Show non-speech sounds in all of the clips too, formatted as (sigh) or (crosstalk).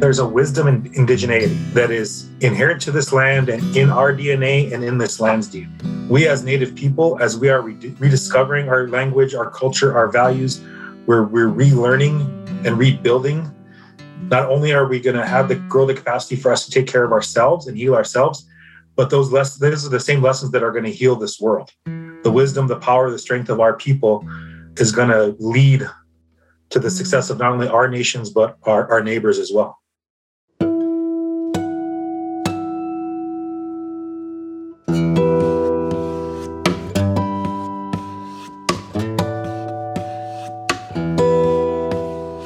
There's a wisdom and indigeneity that is inherent to this land and in our DNA and in this land's DNA. We, as Native people, as we are rediscovering our language, our culture, our values, we're, we're relearning and rebuilding. Not only are we going to have the grow the capacity for us to take care of ourselves and heal ourselves, but those lessons, these are the same lessons that are going to heal this world. The wisdom, the power, the strength of our people is going to lead to the success of not only our nations, but our, our neighbors as well.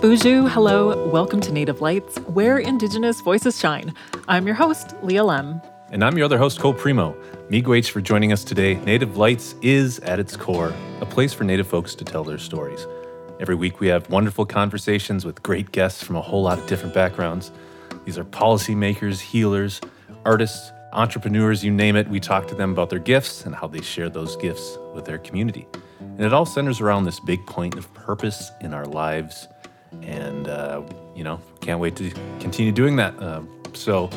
Boozhoo, hello, welcome to Native Lights, where Indigenous voices shine. I'm your host, Leah Lemm. And I'm your other host, Cole Premo. Miigwech for joining us today. Native Lights is, at its core, a place for Native folks to tell their stories. Every week we have wonderful conversations with great guests from a whole lot of different backgrounds. These are policymakers, healers, artists, entrepreneurs, you name it. We talk to them about their gifts and how they share those gifts with their community. And it all centers around this big point of purpose in our lives. And, uh, you know, can't wait to continue doing that. Uh, so,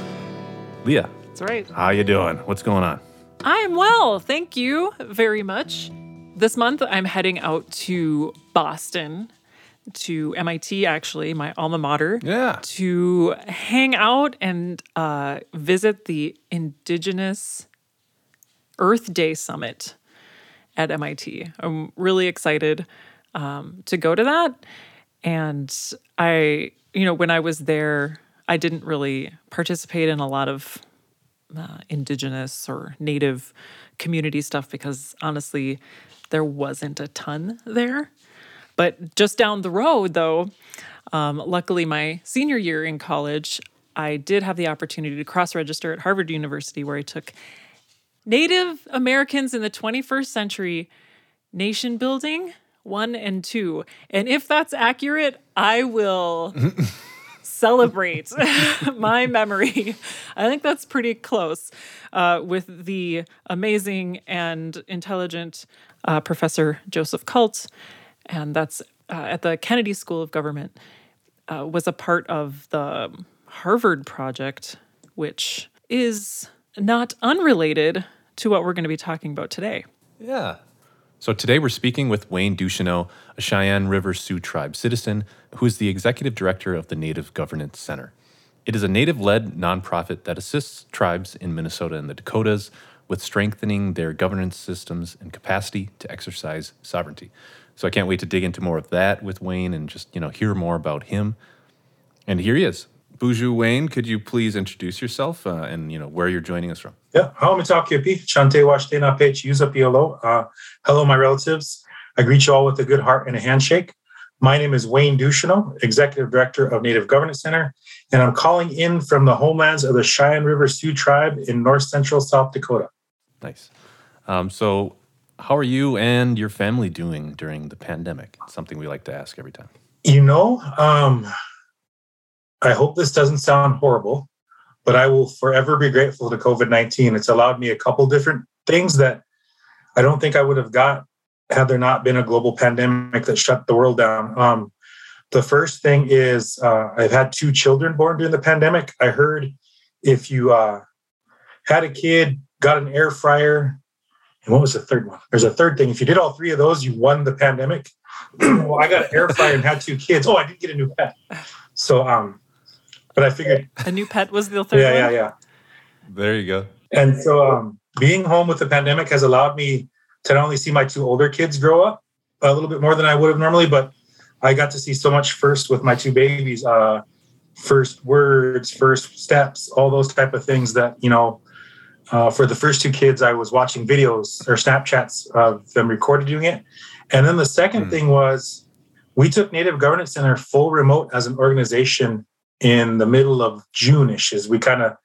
Leah, that's right. How you doing? What's going on? I'm well. Thank you very much. This month I'm heading out to Boston to MIT, actually, my alma mater. Yeah. To hang out and uh, visit the Indigenous Earth Day Summit at MIT. I'm really excited um, to go to that. And I, you know, when I was there, I didn't really participate in a lot of uh, indigenous or native community stuff because honestly, there wasn't a ton there. But just down the road, though, um, luckily, my senior year in college, I did have the opportunity to cross register at Harvard University, where I took Native Americans in the 21st Century Nation Building one and two. And if that's accurate, I will (laughs) celebrate (laughs) my memory. I think that's pretty close uh, with the amazing and intelligent uh, Professor Joseph Kalt, and that's uh, at the Kennedy School of Government. Uh, was a part of the Harvard project, which is not unrelated to what we're going to be talking about today. Yeah, so today we're speaking with Wayne Ducheneaux, a Cheyenne River Sioux tribe citizen who is the executive director of the Native Governance Center. It is a native led nonprofit that assists tribes in Minnesota and the Dakotas with strengthening their governance systems and capacity to exercise sovereignty. So I can't wait to dig into more of that with Wayne and just, you know, hear more about him. And here he is. Boozhoo Wayne, could you please introduce yourself uh, and you know where you're joining us from? Yeah, Chante Washtena Pech Yuzapiolo. Uh, hello, my relatives. I greet you all with a good heart and a handshake. My name is Wayne Ducheneaux, Executive Director of Native Governance Center, and I'm calling in from the homelands of the Cheyenne River Sioux Tribe in north central South Dakota. Nice. Um, so, how are you and your family doing during the pandemic? It's something we like to ask every time. You know, um, I hope this doesn't sound horrible, but I will forever be grateful to COVID 19. It's allowed me a couple different things that I don't think I would have got had there not been a global pandemic that shut the world down. Um, the first thing is uh, I've had two children born during the pandemic. I heard if you uh, had a kid, got an air fryer, and what was the third one? There's a third thing. If you did all three of those, you won the pandemic. (clears throat) well, I got an air fryer and had two kids. Oh, I did get a new pet. So um, but I figured a new pet was the third. Yeah, one? yeah, yeah. There you go. And so, um, being home with the pandemic has allowed me to not only see my two older kids grow up a little bit more than I would have normally, but I got to see so much first with my two babies. Uh, first words, first steps, all those type of things that you know. Uh, for the first two kids, I was watching videos or Snapchats of them recorded doing it, and then the second mm. thing was we took Native Governance Center full remote as an organization in the middle of June-ish as we kind of,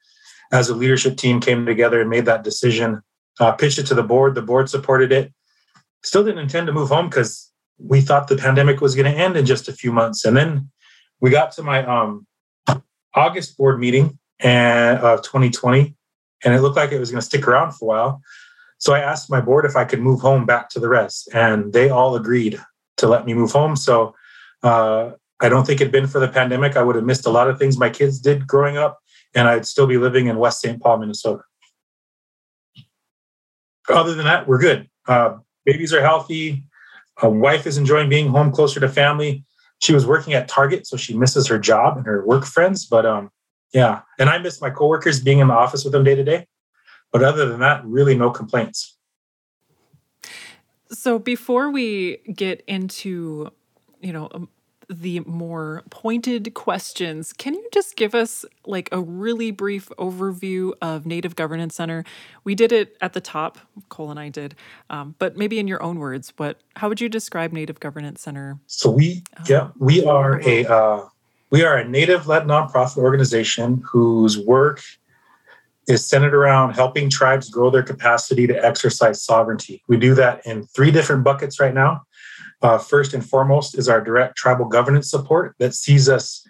as a leadership team, came together and made that decision. Uh, pitched it to the board. The board supported it. Still didn't intend to move home because we thought the pandemic was going to end in just a few months. And then we got to my um, August board meeting and, of 2020, and it looked like it was going to stick around for a while. So I asked my board if I could move home back to the rest, and they all agreed to let me move home. So uh, I don't think it'd been for the pandemic, I would have missed a lot of things my kids did growing up, and I'd still be living in West St. Paul, Minnesota. Other than that, we're good. Uh, babies are healthy. A wife is enjoying being home closer to family. She was working at Target, so she misses her job and her work friends. But um, yeah, and I miss my coworkers being in the office with them day to day. But other than that, really no complaints. So before we get into, you know, um, the more pointed questions, can you just give us like a really brief overview of Native Governance Center? We did it at the top, Cole and I did, um, but maybe in your own words, what how would you describe Native Governance Center? So we, yeah, we are a uh, we are a Native-led nonprofit organization whose work is centered around helping tribes grow their capacity to exercise sovereignty. We do that in three different buckets right now. Uh, first and foremost is our direct tribal governance support that sees us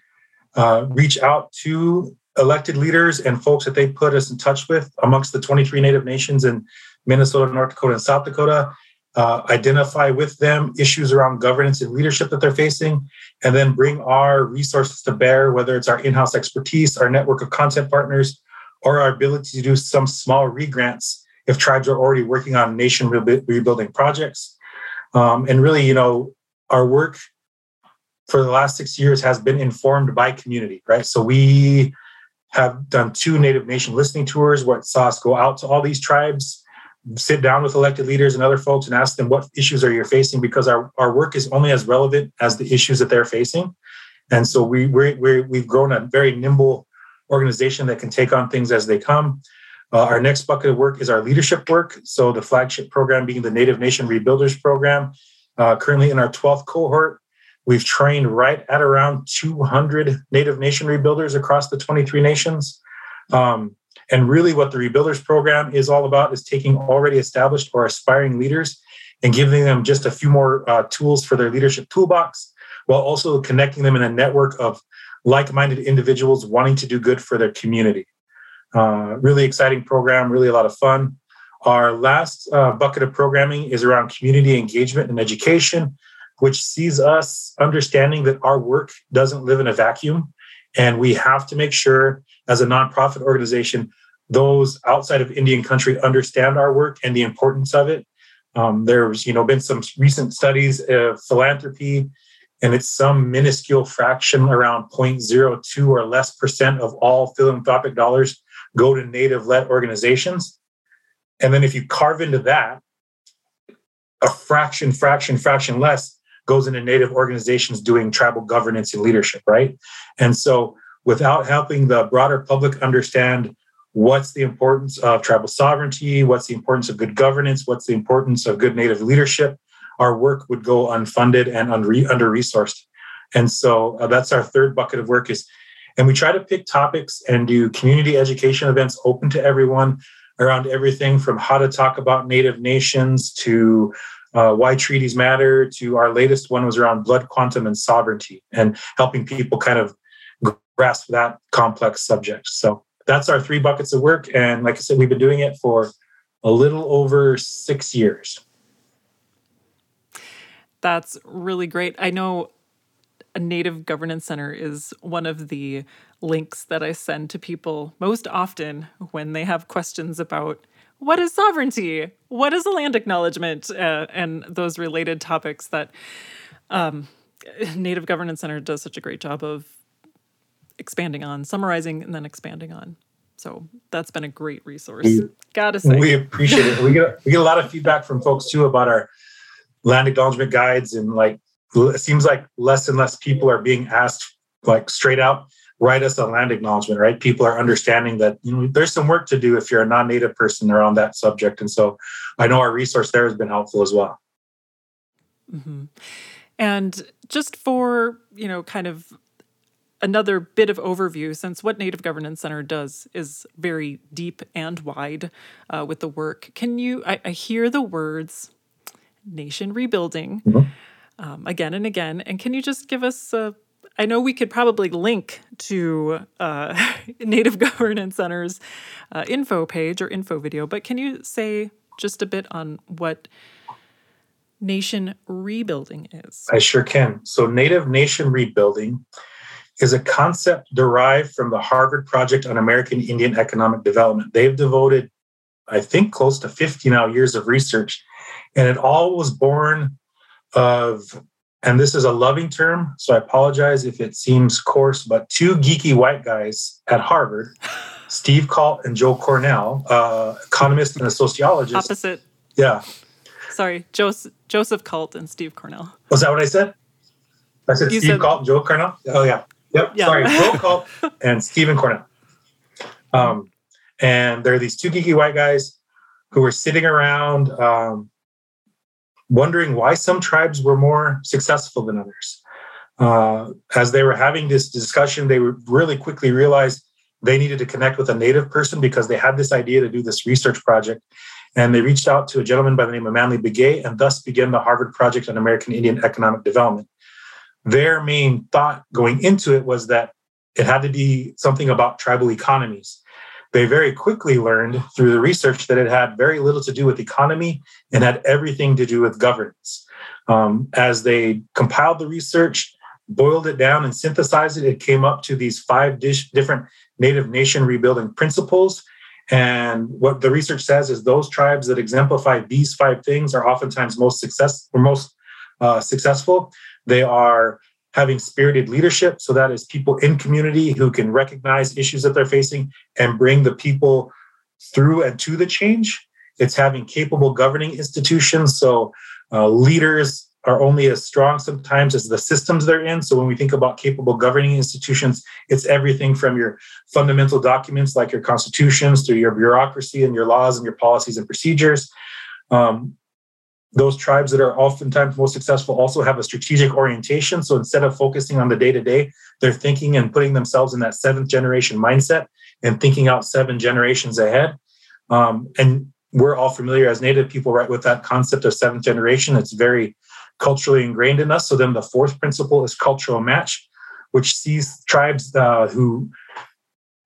uh, reach out to elected leaders and folks that they put us in touch with amongst the 23 Native nations in Minnesota, North Dakota, and South Dakota. Uh, identify with them issues around governance and leadership that they're facing, and then bring our resources to bear, whether it's our in house expertise, our network of content partners, or our ability to do some small regrants if tribes are already working on nation rebuilding projects. Um, and really, you know, our work for the last six years has been informed by community, right? So we have done two Native Nation listening tours it saw us go out to all these tribes, sit down with elected leaders and other folks and ask them what issues are you facing because our, our work is only as relevant as the issues that they're facing. And so we, we we've grown a very nimble organization that can take on things as they come. Uh, our next bucket of work is our leadership work. So the flagship program being the Native Nation Rebuilders Program. Uh, currently in our 12th cohort, we've trained right at around 200 Native Nation rebuilders across the 23 nations. Um, and really, what the Rebuilders Program is all about is taking already established or aspiring leaders and giving them just a few more uh, tools for their leadership toolbox, while also connecting them in a network of like-minded individuals wanting to do good for their community. Uh, really exciting program, really a lot of fun. Our last uh, bucket of programming is around community engagement and education, which sees us understanding that our work doesn't live in a vacuum. And we have to make sure, as a nonprofit organization, those outside of Indian country understand our work and the importance of it. Um, there's, you know, been some recent studies of philanthropy and it's some minuscule fraction around 0.02 or less percent of all philanthropic dollars go to native led organizations and then if you carve into that a fraction fraction fraction less goes into native organizations doing tribal governance and leadership right and so without helping the broader public understand what's the importance of tribal sovereignty what's the importance of good governance what's the importance of good native leadership our work would go unfunded and under resourced. And so uh, that's our third bucket of work is, and we try to pick topics and do community education events open to everyone around everything from how to talk about Native nations to uh, why treaties matter to our latest one was around blood quantum and sovereignty and helping people kind of grasp that complex subject. So that's our three buckets of work. And like I said, we've been doing it for a little over six years. That's really great. I know a Native Governance Center is one of the links that I send to people most often when they have questions about what is sovereignty, what is a land acknowledgement, uh, and those related topics that um, Native Governance Center does such a great job of expanding on, summarizing, and then expanding on. So that's been a great resource. We, Gotta say, we appreciate it. We get we get a lot of feedback from folks too about our land acknowledgement guides and like it seems like less and less people are being asked like straight out write us a land acknowledgement right people are understanding that you know there's some work to do if you're a non-native person around that subject and so i know our resource there has been helpful as well mm-hmm. and just for you know kind of another bit of overview since what native governance center does is very deep and wide uh, with the work can you I, I hear the words nation rebuilding mm-hmm. Um, again and again. And can you just give us a I know we could probably link to uh, (laughs) Native (laughs) Governance Center's uh, info page or info video, but can you say just a bit on what nation rebuilding is? I sure can. So, Native nation rebuilding is a concept derived from the Harvard Project on American Indian Economic Development. They've devoted, I think, close to 50 now years of research, and it all was born of, and this is a loving term, so I apologize if it seems coarse, but two geeky white guys at Harvard, (laughs) Steve Kalt and Joe Cornell, uh, economist and a sociologist. Opposite. Yeah. Sorry, Joseph, Joseph Kalt and Steve Cornell. Was that what I said? I said You Steve said- Kalt and Joe Cornell? Oh, yeah. Yep. Yeah. Sorry, Joe (laughs) Kalt and Stephen Cornell. Um, and there are these two geeky white guys who were sitting around um, wondering why some tribes were more successful than others. Uh, as they were having this discussion, they really quickly realized they needed to connect with a native person because they had this idea to do this research project. And they reached out to a gentleman by the name of Manley Begay and thus began the Harvard Project on American Indian Economic Development. Their main thought going into it was that it had to be something about tribal economies. They very quickly learned through the research that it had very little to do with economy and had everything to do with governance. Um, as they compiled the research, boiled it down, and synthesized it, it came up to these five dish, different Native nation rebuilding principles. And what the research says is those tribes that exemplify these five things are oftentimes most success or most uh, successful. They are having spirited leadership. So that is people in community who can recognize issues that they're facing and bring the people through and to the change. It's having capable governing institutions. So uh, leaders are only as strong sometimes as the systems they're in. So when we think about capable governing institutions, it's everything from your fundamental documents like your constitutions to your bureaucracy and your laws and your policies and procedures. Um, those tribes that are oftentimes most successful also have a strategic orientation. So instead of focusing on the day to day, they're thinking and putting themselves in that seventh generation mindset and thinking out seven generations ahead. Um, and we're all familiar as Native people, right, with that concept of seventh generation. It's very culturally ingrained in us. So then the fourth principle is cultural match, which sees tribes uh, who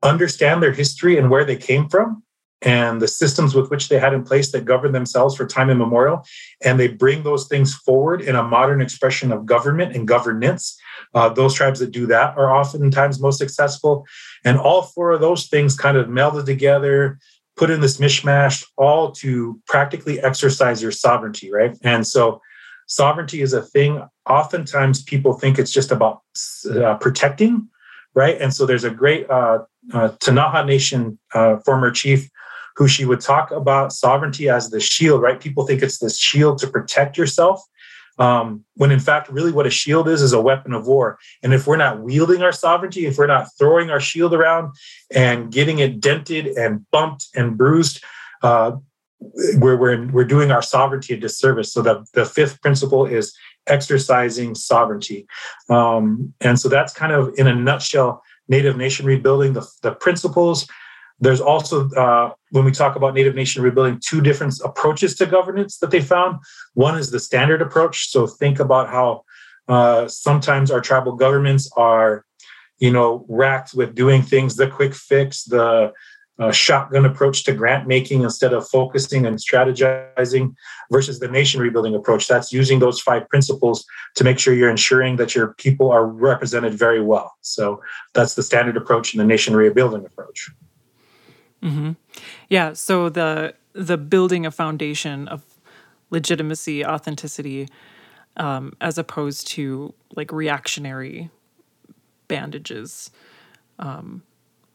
understand their history and where they came from and the systems with which they had in place that govern themselves for time immemorial. And they bring those things forward in a modern expression of government and governance. Uh, those tribes that do that are oftentimes most successful. And all four of those things kind of melded together, put in this mishmash, all to practically exercise your sovereignty, right? And so sovereignty is a thing. Oftentimes people think it's just about uh, protecting, right? And so there's a great uh, uh, Tanaha Nation uh, former chief who she would talk about sovereignty as the shield, right? People think it's this shield to protect yourself. Um, when in fact, really what a shield is, is a weapon of war. And if we're not wielding our sovereignty, if we're not throwing our shield around and getting it dented and bumped and bruised, uh, we're, we're, we're doing our sovereignty a disservice. So the, the fifth principle is exercising sovereignty. Um, and so that's kind of in a nutshell, Native nation rebuilding, the, the principles. There's also, uh, when we talk about Native nation rebuilding, two different approaches to governance that they found. One is the standard approach. So think about how uh, sometimes our tribal governments are, you know, racked with doing things the quick fix, the uh, shotgun approach to grant making instead of focusing and strategizing versus the nation rebuilding approach. That's using those five principles to make sure you're ensuring that your people are represented very well. So that's the standard approach and the nation rebuilding approach. Mm-hmm. Yeah. So the the building a foundation of legitimacy, authenticity, um, as opposed to like reactionary bandages um,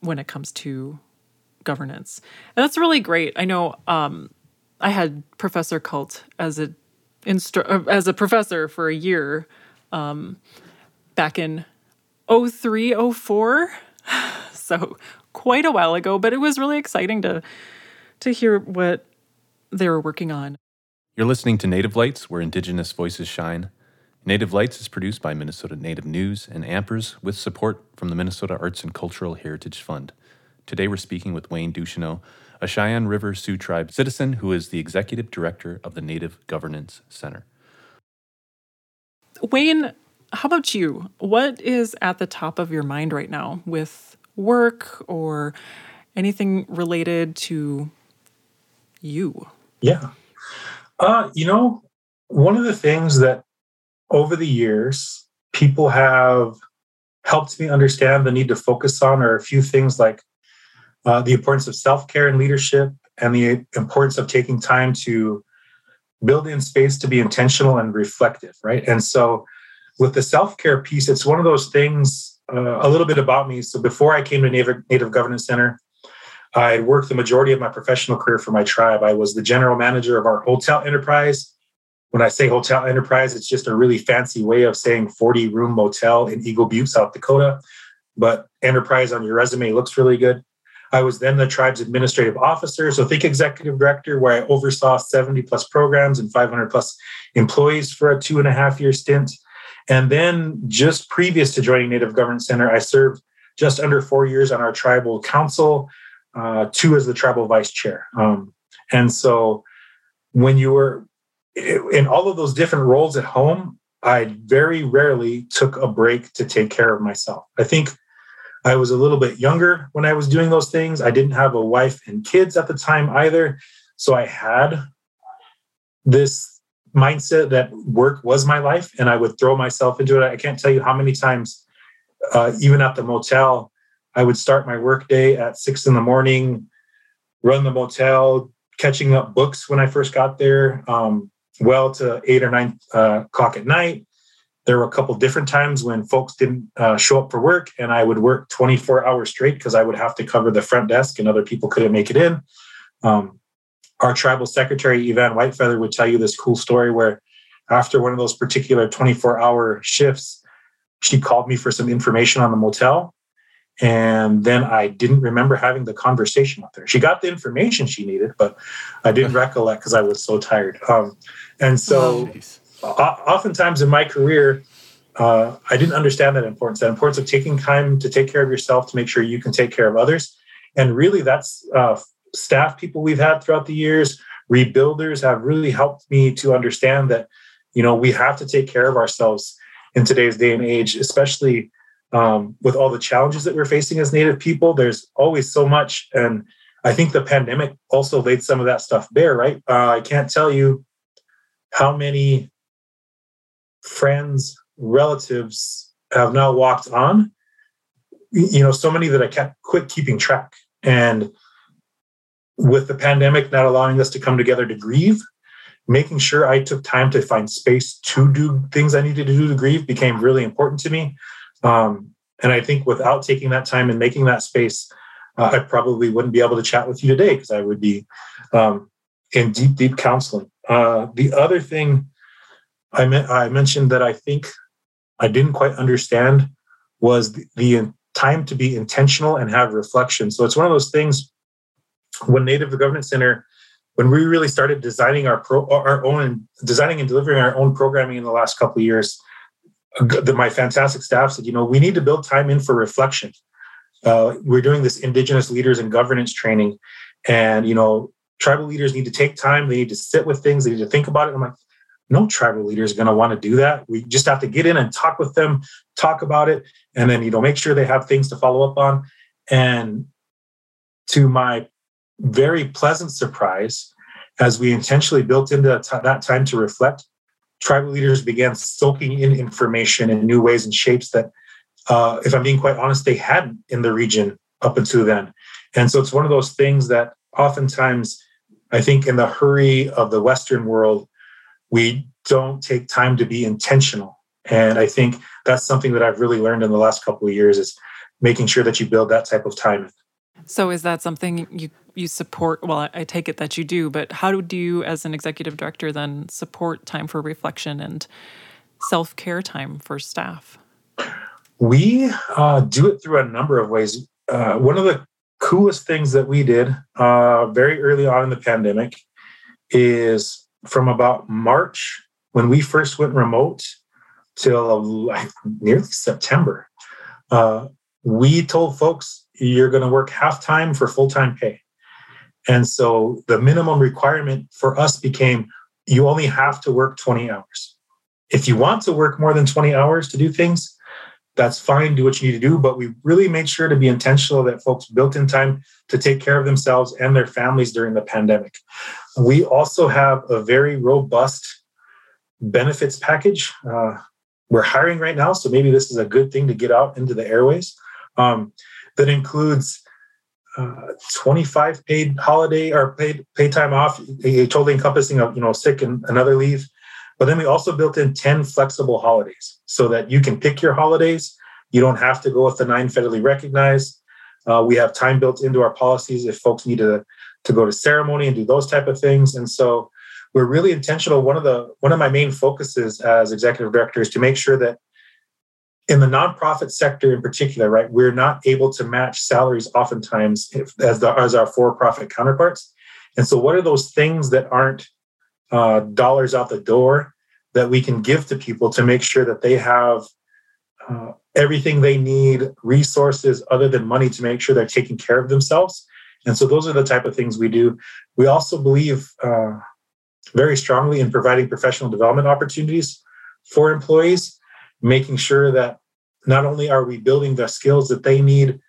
when it comes to governance, and that's really great. I know um, I had Professor Kalt as a instru- uh, as a professor for a year um, back in 03, 04. (laughs) so quite a while ago, but it was really exciting to to hear what they were working on. You're listening to Native Lights, where Indigenous voices shine. Native Lights is produced by Minnesota Native News and Ampers with support from the Minnesota Arts and Cultural Heritage Fund. Today we're speaking with Wayne Ducheneaux, a Cheyenne River Sioux Tribe citizen who is the executive director of the Native Governance Center. Wayne, how about you? What is at the top of your mind right now with work or anything related to you? Yeah. Uh, you know, one of the things that over the years people have helped me understand the need to focus on are a few things like uh, the importance of self-care and leadership and the importance of taking time to build in space to be intentional and reflective right and so with the self-care piece it's one of those things uh, a little bit about me so before i came to native, native governance center i worked the majority of my professional career for my tribe i was the general manager of our hotel enterprise when i say hotel enterprise it's just a really fancy way of saying 40 room motel in eagle butte south dakota but enterprise on your resume looks really good I was then the tribe's administrative officer. So think executive director, where I oversaw 70 plus programs and 500 plus employees for a two and a half year stint. And then just previous to joining Native Governance Center, I served just under four years on our tribal council, uh, two as the tribal vice chair. Um, and so when you were in all of those different roles at home, I very rarely took a break to take care of myself. I think I was a little bit younger when I was doing those things. I didn't have a wife and kids at the time either. So I had this mindset that work was my life and I would throw myself into it. I can't tell you how many times, uh, even at the motel, I would start my work day at six in the morning, run the motel, catching up books when I first got there, um, well to eight or nine uh, o'clock at night there were a couple different times when folks didn't uh, show up for work and i would work 24 hours straight because i would have to cover the front desk and other people couldn't make it in um, our tribal secretary Evan whitefeather would tell you this cool story where after one of those particular 24 hour shifts she called me for some information on the motel. And then i didn't remember having the conversation with her. She got the information she needed but i didn't (laughs) recollect because i was so tired. Um, and so oh, oftentimes in my career, uh, I didn't understand that importance, that importance of taking time to take care of yourself to make sure you can take care of others. And really, that's uh, staff people we've had throughout the years, rebuilders have really helped me to understand that, you know, we have to take care of ourselves in today's day and age, especially um, with all the challenges that we're facing as Native people. There's always so much. And I think the pandemic also laid some of that stuff bare, right? Uh, I can't tell you how many friends, relatives have now walked on. You know, so many that I kept quit keeping track. And with the pandemic not allowing us to come together to grieve, making sure I took time to find space to do things I needed to do to grieve became really important to me. Um, and I think without taking that time and making that space, uh, I probably wouldn't be able to chat with you today because I would be um, in deep, deep counseling. Uh, the other thing I, I mentioned that I think I didn't quite understand was the, the time to be intentional and have reflection. So it's one of those things when Native Governance Center, when we really started designing our pro, our own designing and delivering our own programming in the last couple of years, the, my fantastic staff said, you know, we need to build time in for reflection. Uh, we're doing this Indigenous leaders and governance training, and you know, tribal leaders need to take time. They need to sit with things. They need to think about it. I'm like, no tribal leader is going to want to do that. We just have to get in and talk with them, talk about it, and then you know make sure they have things to follow up on. And to my very pleasant surprise, as we intentionally built into that time to reflect, tribal leaders began soaking in information in new ways and shapes that, uh, if I'm being quite honest, they hadn't in the region up until then. And so it's one of those things that oftentimes I think in the hurry of the Western world, we don't take time to be intentional. And I think that's something that I've really learned in the last couple of years is making sure that you build that type of time. So is that something you you support? Well, I take it that you do, but how do you, as an executive director, then support time for reflection and self care time for staff? We uh, do it through a number of ways. Uh, one of the coolest things that we did uh, very early on in the pandemic is from about March when we first went remote till like nearly September. Uh, we told folks you're going to work half time for full time pay. And so the minimum requirement for us became you only have to work 20 hours. If you want to work more than 20 hours to do things, that's fine, do what you need to do. But we really made sure to be intentional that folks built in time to take care of themselves and their families during the pandemic. We also have a very robust benefits package. Uh, we're hiring right now, so maybe this is a good thing to get out into the airways. Um, that includes uh, 25 paid holiday or paid paid time off, totally encompassing of you know sick and another leave. But then we also built in 10 flexible holidays so that you can pick your holidays. You don't have to go with the nine federally recognized. Uh, we have time built into our policies if folks need to, to go to ceremony and do those type of things. And so we're really intentional. One of the one of my main focuses as executive director is to make sure that in the nonprofit sector in particular, right, we're not able to match salaries oftentimes if, as the, as our for-profit counterparts. And so, what are those things that aren't uh, dollars out the door that we can give to people to make sure that they have uh, everything they need, resources other than money to make sure they're taking care of themselves? And so, those are the type of things we do. We also believe uh, very strongly in providing professional development opportunities for employees, making sure that not only are we building the skills that they need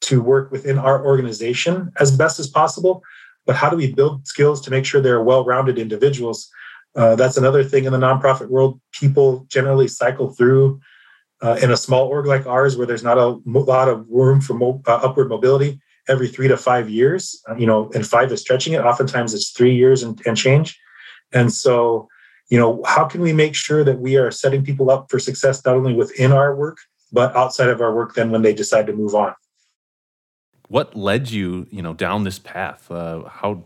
to work within our organization as best as possible, but how do we build skills to make sure they're well-rounded individuals? Uh, that's another thing in the nonprofit world. People generally cycle through uh, in a small org like ours, where there's not a lot of room for mo- uh, upward mobility every three to five years. Uh, you know, and five is stretching it. Oftentimes, it's three years and, and change. And so, you know, how can we make sure that we are setting people up for success not only within our work, but outside of our work then when they decide to move on? What led you, you know, down this path? Uh, how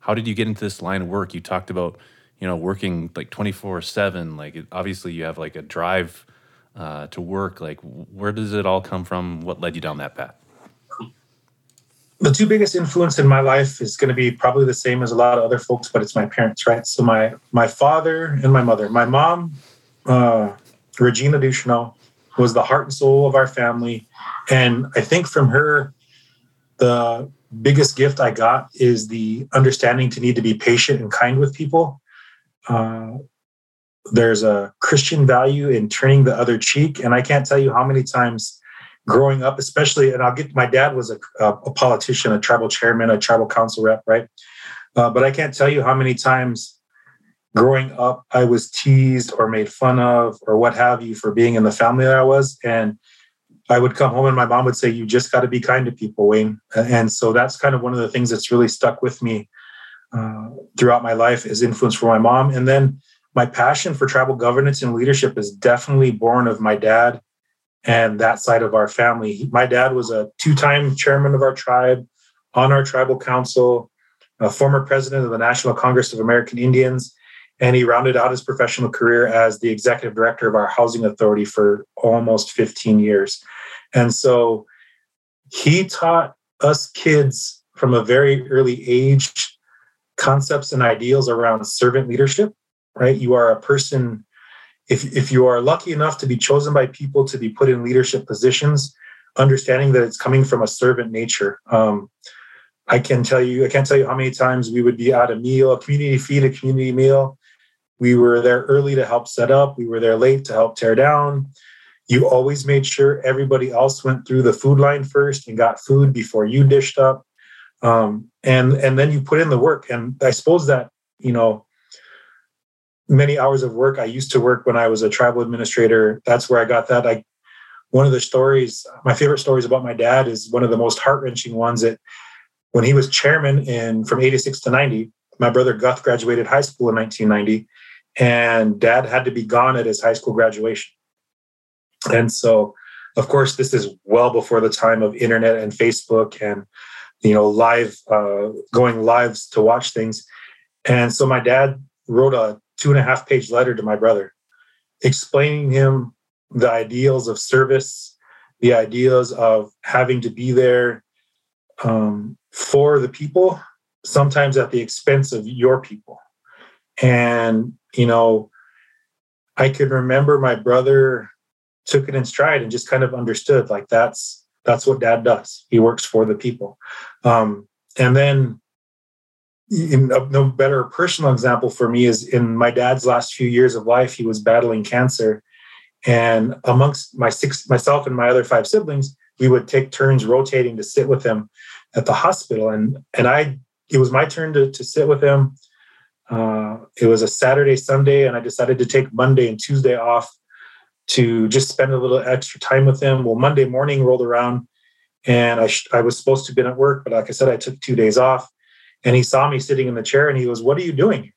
how did you get into this line of work? You talked about, you know, working like 24 seven. Like obviously you have like a drive uh, to work. Like where does it all come from? What led you down that path? the two biggest influence in my life is going to be probably the same as a lot of other folks, but it's my parents, right? So my my father and my mother. My mom, uh, Regina Ducheneaux, was the heart and soul of our family, and I think from her, the biggest gift I got is the understanding to need to be patient and kind with people. Uh, there's a Christian value in turning the other cheek, and I can't tell you how many times growing up, especially, and I'll get my dad was a, a politician, a tribal chairman, a tribal council rep, right? Uh, but I can't tell you how many times growing up I was teased or made fun of or what have you for being in the family that I was. And I would come home and my mom would say, You just got to be kind to people, Wayne. And so that's kind of one of the things that's really stuck with me uh, throughout my life is influence from my mom. And then my passion for tribal governance and leadership is definitely born of my dad and that side of our family. My dad was a two time chairman of our tribe, on our tribal council, a former president of the National Congress of American Indians, and he rounded out his professional career as the executive director of our housing authority for almost 15 years. And so he taught us kids from a very early age concepts and ideals around servant leadership, right? You are a person if, if you are lucky enough to be chosen by people to be put in leadership positions, understanding that it's coming from a servant nature. Um, I can tell you, I can't tell you how many times we would be at a meal, a community feed, a community meal. We were there early to help set up. We were there late to help tear down. You always made sure everybody else went through the food line first and got food before you dished up. Um, and and then you put in the work. And I suppose that you know many hours of work. I used to work when I was a tribal administrator. That's where I got that. I one of the stories, my favorite stories about my dad is one of the most heart wrenching ones. That when he was chairman in from '86 to '90, my brother Guth graduated high school in 1990, and dad had to be gone at his high school graduation. And so, of course, this is well before the time of internet and Facebook and you know live uh, going lives to watch things. And so my dad wrote a two and a half page letter to my brother explaining him the ideals of service, the ideas of having to be there um, for the people, sometimes at the expense of your people. And, you know, I can remember my brother took it in stride and just kind of understood like that's that's what dad does. He works for the people. Um, and then in, no better personal example for me is in my dad's last few years of life, he was battling cancer. And amongst my six, myself and my other five siblings, we would take turns rotating to sit with him at the hospital. And, and I, it was my turn to, to sit with him uh, it was a Saturday, Sunday, and I decided to take Monday and Tuesday off to just spend a little extra time with him. Well, Monday morning rolled around, and I sh- I was supposed to have been at work, but like I said, I took two days off. And he saw me sitting in the chair, and he goes, "What are you doing?"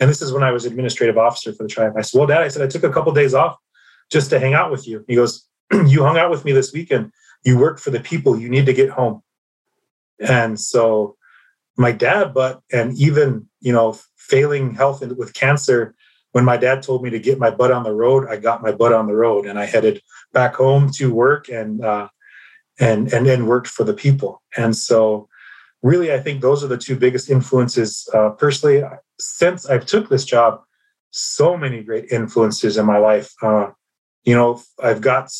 And this is when I was administrative officer for the tribe. I said, "Well, Dad," I said, "I took a couple days off just to hang out with you." He goes, (clears throat) "You hung out with me this weekend. You work for the people. You need to get home." And so, my dad, but and even you know, failing health with cancer, when my dad told me to get my butt on the road, I got my butt on the road and I headed back home to work and uh, and and then worked for the people. And so, really, I think those are the two biggest influences. Uh, personally, since I've took this job, so many great influences in my life. Uh, you know, I've got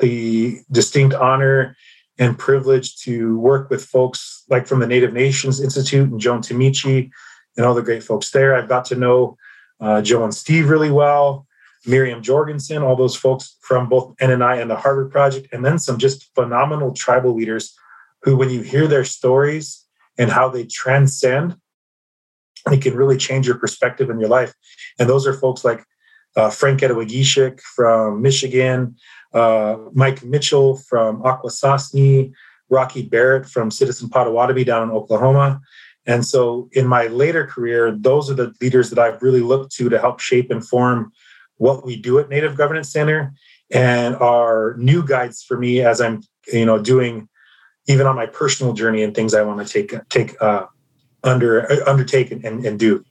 the distinct honor and privilege to work with folks like from the Native Nations Institute and Joan Timeche and all the great folks there. I've got to know uh, Joe and Steve really well, Miriam Jorgensen, all those folks from both NNI and the Harvard Project, and then some just phenomenal tribal leaders who, when you hear their stories and how they transcend, it can really change your perspective in your life. And those are folks like uh, Frank Ettawageshik from Michigan, uh, Mike Mitchell from Akwesasne, Rocky Barrett from Citizen Potawatomi down in Oklahoma, and so in my later career, those are the leaders that I've really looked to to help shape and form what we do at Native Governance Center and are new guides for me as I'm, you know, doing even on my personal journey and things I want to take take uh, under uh, undertake and, and do.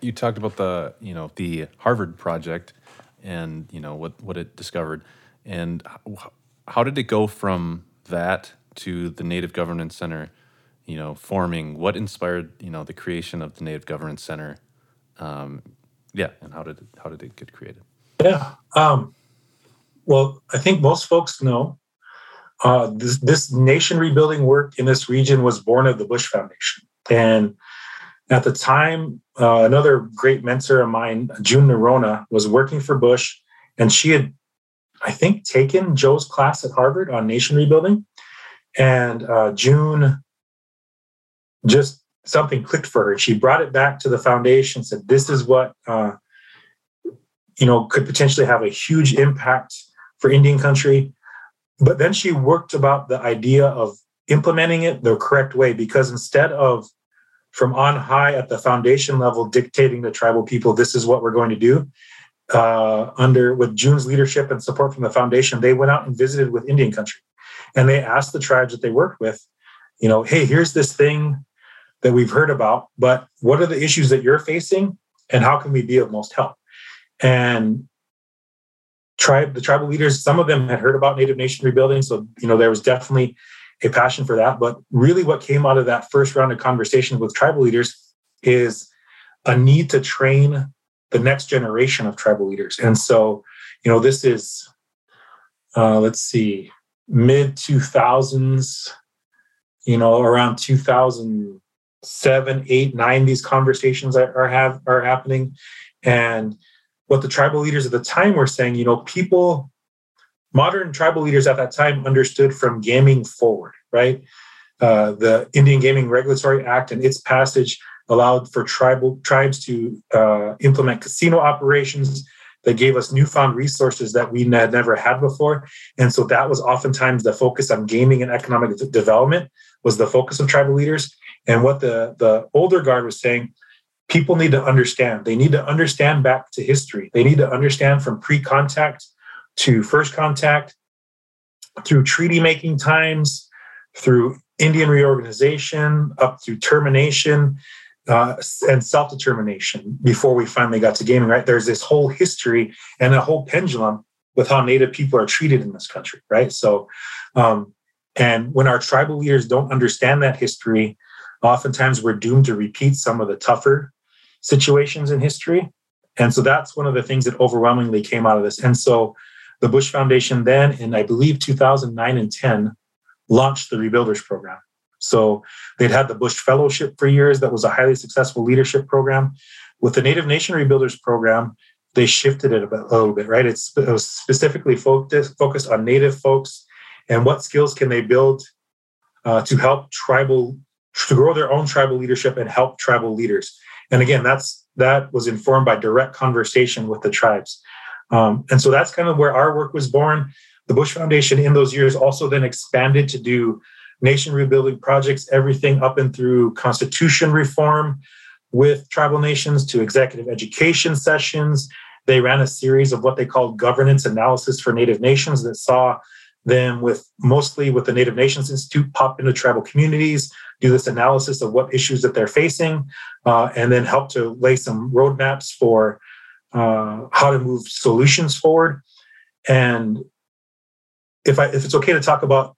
You talked about the you know the Harvard project and you know what what it discovered and how did it go from that to the Native Governance Center you know, forming? What inspired you know the creation of the Native Governance Center? Um, yeah, and how did it, how did it get created? Yeah, um, well, I think most folks know uh, this, this nation rebuilding work in this region was born of the Bush Foundation, and at the time, uh, another great mentor of mine, June Noronha, was working for Bush, and she had, I think, taken Joe's class at Harvard on nation rebuilding. And uh, June just something clicked for her. She brought it back to the foundation, said, This is what, uh, you know, could potentially have a huge impact for Indian country. But then she worked about the idea of implementing it the correct way because instead of from on high at the foundation level dictating to tribal people, this is what we're going to do. Uh, under with June's leadership and support from the foundation, they went out and visited with Indian country, and they asked the tribes that they worked with, you know, hey, here's this thing that we've heard about, but what are the issues that you're facing and how can we be of most help? And tribe, the tribal leaders, some of them had heard about Native Nation rebuilding. So, you know, there was definitely a passion for that. But really what came out of that first round of conversations with tribal leaders is a need to train the next generation of tribal leaders. And so, you know, this is, uh, let's see, mid 2000s, you know, around 2000 seven, eight, nine, these conversations are, are have are happening. And what the tribal leaders at the time were saying, you know, people, modern tribal leaders at that time understood from gaming forward, right? Uh, the Indian Gaming Regulatory Act and its passage allowed for tribal tribes to uh, implement casino operations that gave us newfound resources that we had never had before. And so that was oftentimes the focus on gaming and economic development was the focus of tribal leaders. And what the, the older guard was saying, people need to understand. They need to understand back to history. They need to understand from pre contact to first contact, through treaty making times, through Indian reorganization, up through termination. Uh, and self determination before we finally got to gaming, right? There's this whole history and a whole pendulum with how Native people are treated in this country, right? So, um, and when our tribal leaders don't understand that history, oftentimes we're doomed to repeat some of the tougher situations in history. And so that's one of the things that overwhelmingly came out of this. And so the Bush Foundation then, in I believe 2009 and 10, launched the Rebuilders Program. So they'd had the Bush Fellowship for years, that was a highly successful leadership program. With the Native Nation Rebuilders Program, they shifted it a, bit, a little bit, right? It's, it was specifically focused, focused on Native folks and what skills can they build uh, to help tribal to grow their own tribal leadership and help tribal leaders. And again, that's that was informed by direct conversation with the tribes. Um, and so that's kind of where our work was born. The Bush Foundation in those years also then expanded to do nation rebuilding projects, everything up and through constitution reform with tribal nations to executive education sessions. They ran a series of what they called governance analysis for Native nations that saw them with mostly with the Native Nations Institute pop into tribal communities, do this analysis of what issues that they're facing, uh, and then help to lay some roadmaps for uh, how to move solutions forward. And if I if it's okay to talk about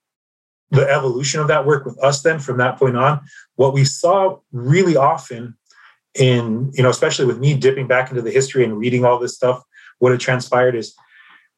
the evolution of that work with us, then from that point on, what we saw really often in you know especially with me dipping back into the history and reading all this stuff, what had transpired is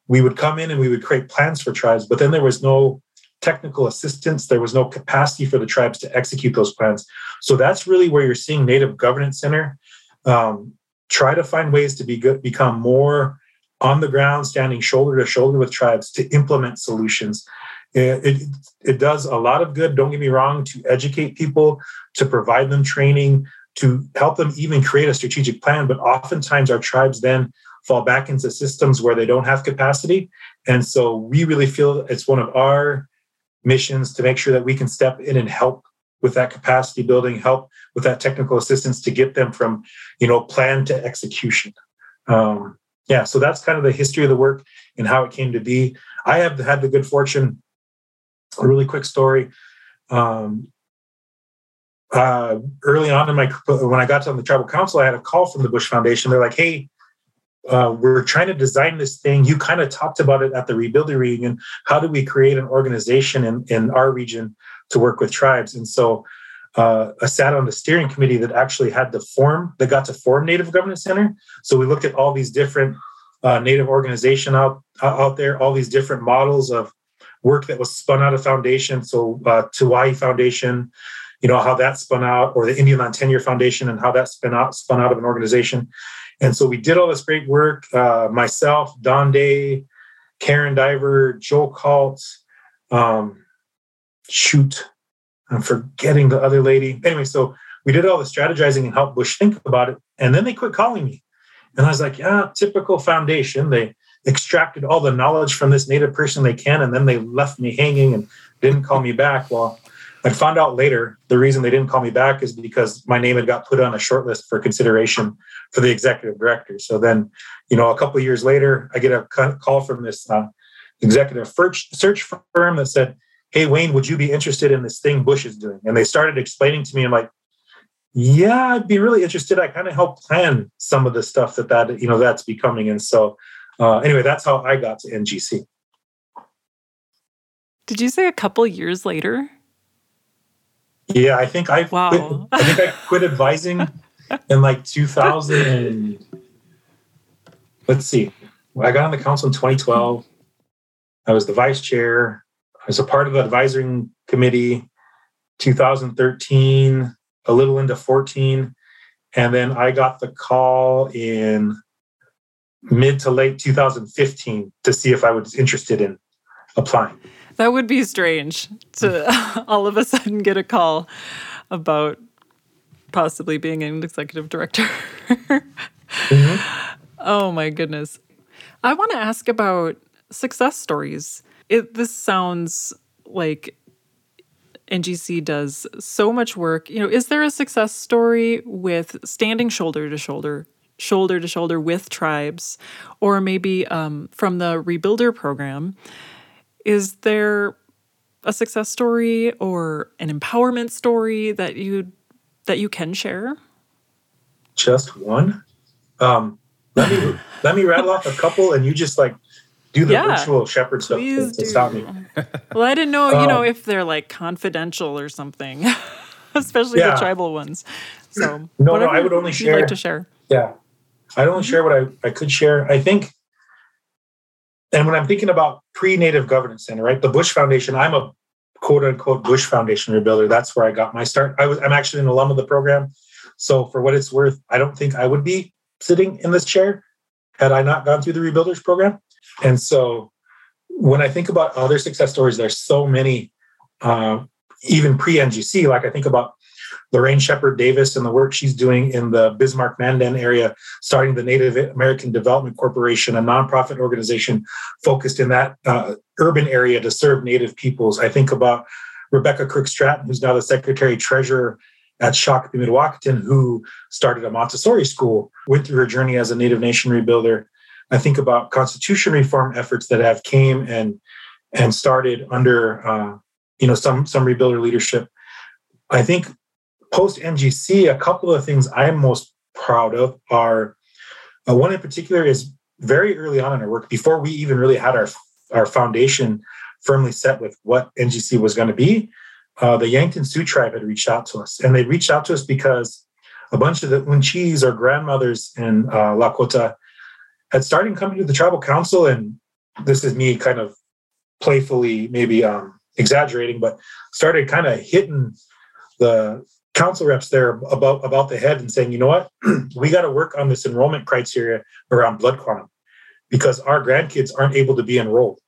we would come in and we would create plans for tribes, but then there was no technical assistance. There was no capacity for the tribes to execute those plans. So that's really where you're seeing Native Governance Center um, try to find ways to be good, become more on the ground, standing shoulder to shoulder with tribes to implement solutions. It, it, it does a lot of good, don't get me wrong, to educate people, to provide them training, to help them even create a strategic plan. But oftentimes, our tribes then fall back into systems where they don't have capacity. And so we really feel it's one of our missions to make sure that we can step in and help with that capacity building, help with that technical assistance to get them from, you know, plan to execution. Um, yeah, so that's kind of the history of the work and how it came to be. I have had the good fortune, a really quick story. Um, uh, early on in my when I got to the tribal council, I had a call from the Bush Foundation. They're like, "Hey, uh, we're trying to design this thing. You kind of talked about it at the Rebuilder reunion. How do we create an organization in, in our region to work with tribes? And so uh, I sat on the steering committee that actually had the form that got to form Native Governance Center. So we looked at all these different uh, Native organization out out there, all these different models of work that was spun out of foundation. So uh, Tiwahe Foundation, you know how that spun out, or the Indian Land Tenure Foundation and how that spun out spun out of an organization. And so we did all this great work. Uh, myself, Don Day, Karen Diver, Joel Kalt, um, shoot, I'm forgetting the other lady. Anyway, so we did all the strategizing and helped Bush think about it. And then they quit calling me. And I was like, yeah, typical foundation. They extracted all the knowledge from this native person they can, and then they left me hanging and didn't call me back. Well, I found out later the reason they didn't call me back is because my name had got put on a short list for consideration for the executive director. So then, you know, a couple of years later, I get a call from this uh, executive search firm that said, "Hey, Wayne, would you be interested in this thing Bush is doing?" And they started explaining to me, I'm like, "Yeah, I'd be really interested. I kind of help plan some of the stuff that that you know that's becoming." And so, uh, anyway, that's how I got to NGC. Did you say a couple years later? Yeah, I think I wow. quit, I think I quit advising in like 2000 and let's see. I got on the council in 2012. I was the vice chair. I was a part of the advisory committee 2013, a little into 14. And then I got the call in mid to late 2015 to see if I was interested in applying. That would be strange to (laughs) all of a sudden get a call about possibly being an executive director. mm-hmm. Oh my goodness. I want to ask about success stories. It, this sounds like NGC does so much work. You know, is there a success story with standing shoulder to shoulder, shoulder to shoulder with tribes, or maybe um, from the Rebuilder program? Is there a success story or an empowerment story that you that you can share? Just one. Um, let me (laughs) let me rattle off a couple, and you just like do the yeah, virtual shepherd stuff to, to stop me. (laughs) well, I didn't know, you know, um, if they're like confidential or something, (laughs) especially yeah. the tribal ones. So no, no, I would only share. Like to share. Yeah, I'd only mm-hmm. share what I, I could share. I think, and when I'm thinking about pre-native governance center, right, the Bush Foundation, I'm a quote unquote Bush Foundation rebuilder. That's where I got my start. I was I'm actually an alum of the program. So for what it's worth, I don't think I would be sitting in this chair had I not gone through the rebuilders program. And so when I think about other success stories, there's so many, uh, even pre-NGC, like I think about Lorraine Shepard Davis and the work she's doing in the Bismarck Mandan area, starting the Native American Development Corporation, a nonprofit organization focused in that uh, urban area to serve Native peoples. I think about Rebecca Crooks-Stratton, who's now the Secretary Treasurer at Shakopee Mdewakanton, who started a Montessori school, went through her journey as a Native Nation rebuilder. I think about constitution reform efforts that have came and and started under uh, you know some some rebuilder leadership. I think post NGC, a couple of things I'm most proud of are uh, one in particular is very early on in our work, before we even really had our our foundation firmly set with what NGC was going to be. Uh, the Yankton Sioux tribe had reached out to us, and they reached out to us because a bunch of the Unchis or grandmothers in uh, Lakota had started coming to the tribal council, and this is me kind of playfully maybe um, exaggerating, but started kind of hitting the council reps there about about the head and saying, you know what, (clears throat) we got to work on this enrollment criteria around blood quantum because our grandkids aren't able to be enrolled.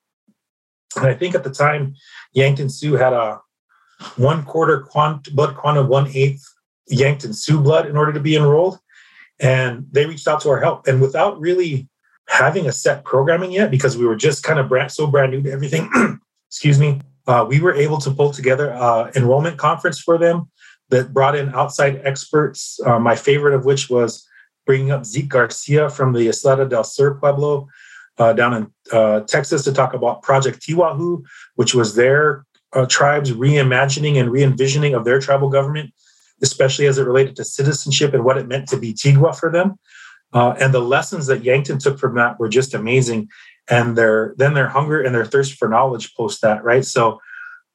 And I think at the time, Yankton Sioux had a one quarter quant, blood quantum, one eighth Yankton Sioux blood in order to be enrolled. And they reached out to our help. And without really having a set programming yet, because we were just kind of brand, so brand new to everything, (clears throat) excuse me, uh, we were able to pull together an enrollment conference for them that brought in outside experts. Uh, my favorite of which was bringing up Zeke Garcia from the Ysleta del Sur Pueblo uh, down in uh, Texas to talk about Project Tiwahu, which was their uh, tribes reimagining and re-envisioning of their tribal government, especially as it related to citizenship and what it meant to be Tigua for them. Uh, and the lessons that Yankton took from that were just amazing. And their then their hunger and their thirst for knowledge post that, right? So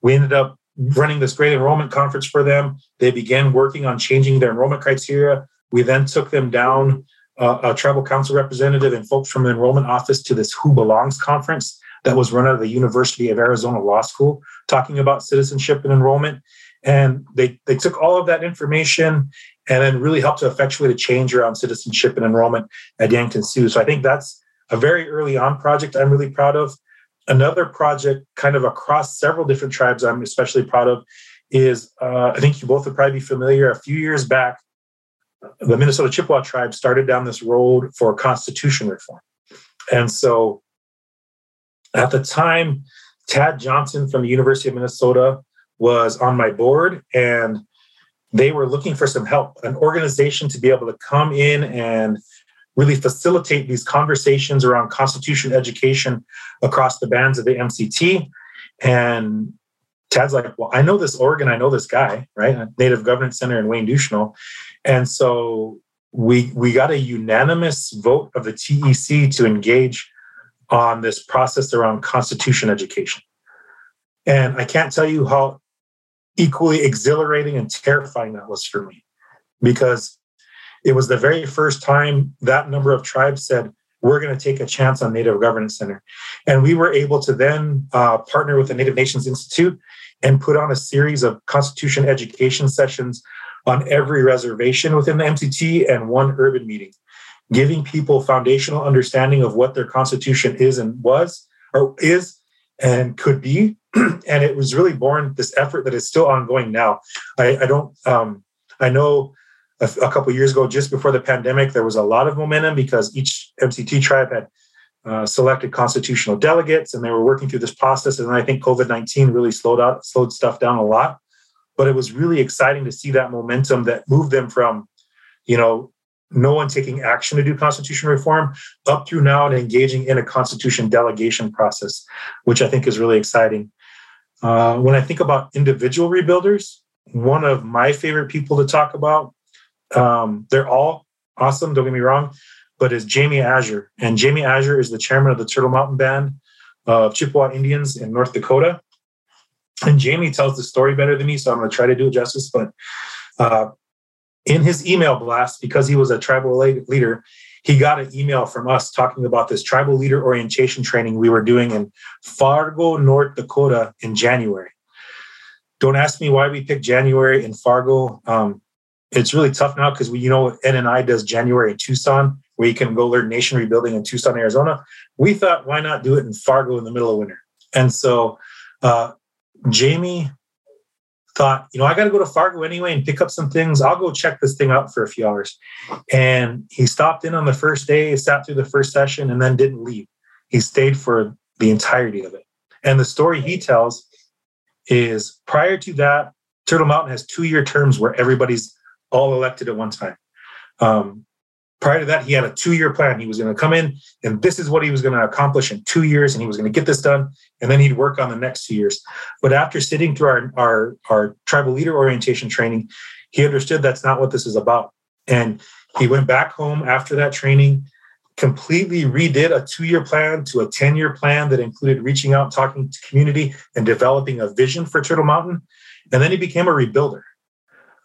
we ended up running this great enrollment conference for them. They began working on changing their enrollment criteria. We then took them down uh, a tribal council representative and folks from the enrollment office to this Who Belongs conference that was run out of the University of Arizona Law School, talking about citizenship and enrollment. And they, they took all of that information and then really helped to effectuate a change around citizenship and enrollment at Yankton Sioux. So I think that's a very early on project I'm really proud of. Another project, kind of across several different tribes, I'm especially proud of, is uh, I think you both would probably be familiar. A few years back, the Minnesota Chippewa tribe started down this road for constitution reform. And so at the time, Tadd Johnson from the University of Minnesota was on my board, and they were looking for some help, an organization to be able to come in and really facilitate these conversations around constitution education across the bands of the MCT. And Tadd's like, well, I know this organ, I know this guy, right? Native Governance Center in Wayne Ducheneaux. And so we we got a unanimous vote of the TEC to engage on this process around constitution education. And I can't tell you how equally exhilarating and terrifying that was for me because it was the very first time that number of tribes said, we're going to take a chance on Native Governance Center. And we were able to then uh, partner with the Native Nations Institute and put on a series of constitution education sessions on every reservation within the MCT and one urban meeting, giving people foundational understanding of what their constitution is and was or is and could be. (clears throat) and it was really born this effort that is still ongoing now. I, I don't, um, I know a, a couple years ago, just before the pandemic, there was a lot of momentum because each MCT tribe had uh, selected constitutional delegates and they were working through this process. And I think COVID 19 really slowed out, slowed stuff down a lot but it was really exciting to see that momentum that moved them from, you know, no one taking action to do constitution reform up through now and engaging in a constitution delegation process, which I think is really exciting. Uh, when I think about individual rebuilders, one of my favorite people to talk about, um, they're all awesome, don't get me wrong, but is Jamie Azure. And Jamie Azure is the chairman of the Turtle Mountain Band of Chippewa Indians in North Dakota and Jamie tells the story better than me, so I'm going to try to do it justice. But uh, in his email blast, because he was a tribal leader, he got an email from us talking about this tribal leader orientation training we were doing in Fargo, North Dakota in January. Don't ask me why we picked January in Fargo. Um, it's really tough now because we, you know, NNI does January in Tucson, where you can go learn nation rebuilding in Tucson, Arizona. We thought, why not do it in Fargo in the middle of winter? And so uh, Jamie thought, you know, I got to go to Fargo anyway and pick up some things. I'll go check this thing out for a few hours. And he stopped in on the first day, sat through the first session, and then didn't leave. He stayed for the entirety of it. And the story he tells is prior to that, Turtle Mountain has two year terms where everybody's all elected at one time. Um, prior to that, he had a two year plan. He was going to come in and this is what he was going to accomplish in two years, and he was going to get this done. And then he'd work on the next two years. But after sitting through our, our, our tribal leader orientation training, he understood that's not what this is about. And he went back home after that training, completely redid a two year plan to a 10 year plan that included reaching out, talking to community, and developing a vision for Turtle Mountain. And then he became a rebuilder.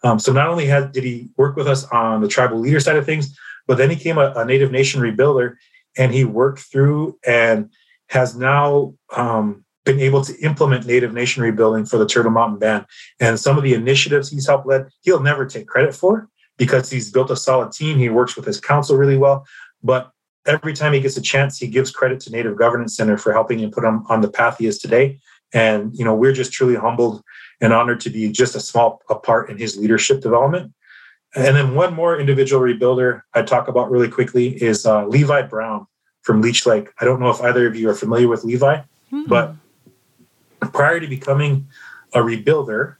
Um, so not only had, did he work with us on the tribal leader side of things, but then he became a, a Native Nation rebuilder and he worked through and has now um, been able to implement Native Nation rebuilding for the Turtle Mountain Band. And some of the initiatives he's helped lead, he'll never take credit for because he's built a solid team. He works with his council really well. But every time he gets a chance, he gives credit to Native Governance Center for helping him put him on the path he is today. And you know, we're just truly humbled and honored to be just a small a part in his leadership development. And then one more individual rebuilder I talk about really quickly is uh, Levi Brown from Leech Lake. I don't know if either of you are familiar with Levi, mm-hmm. but prior to becoming a rebuilder,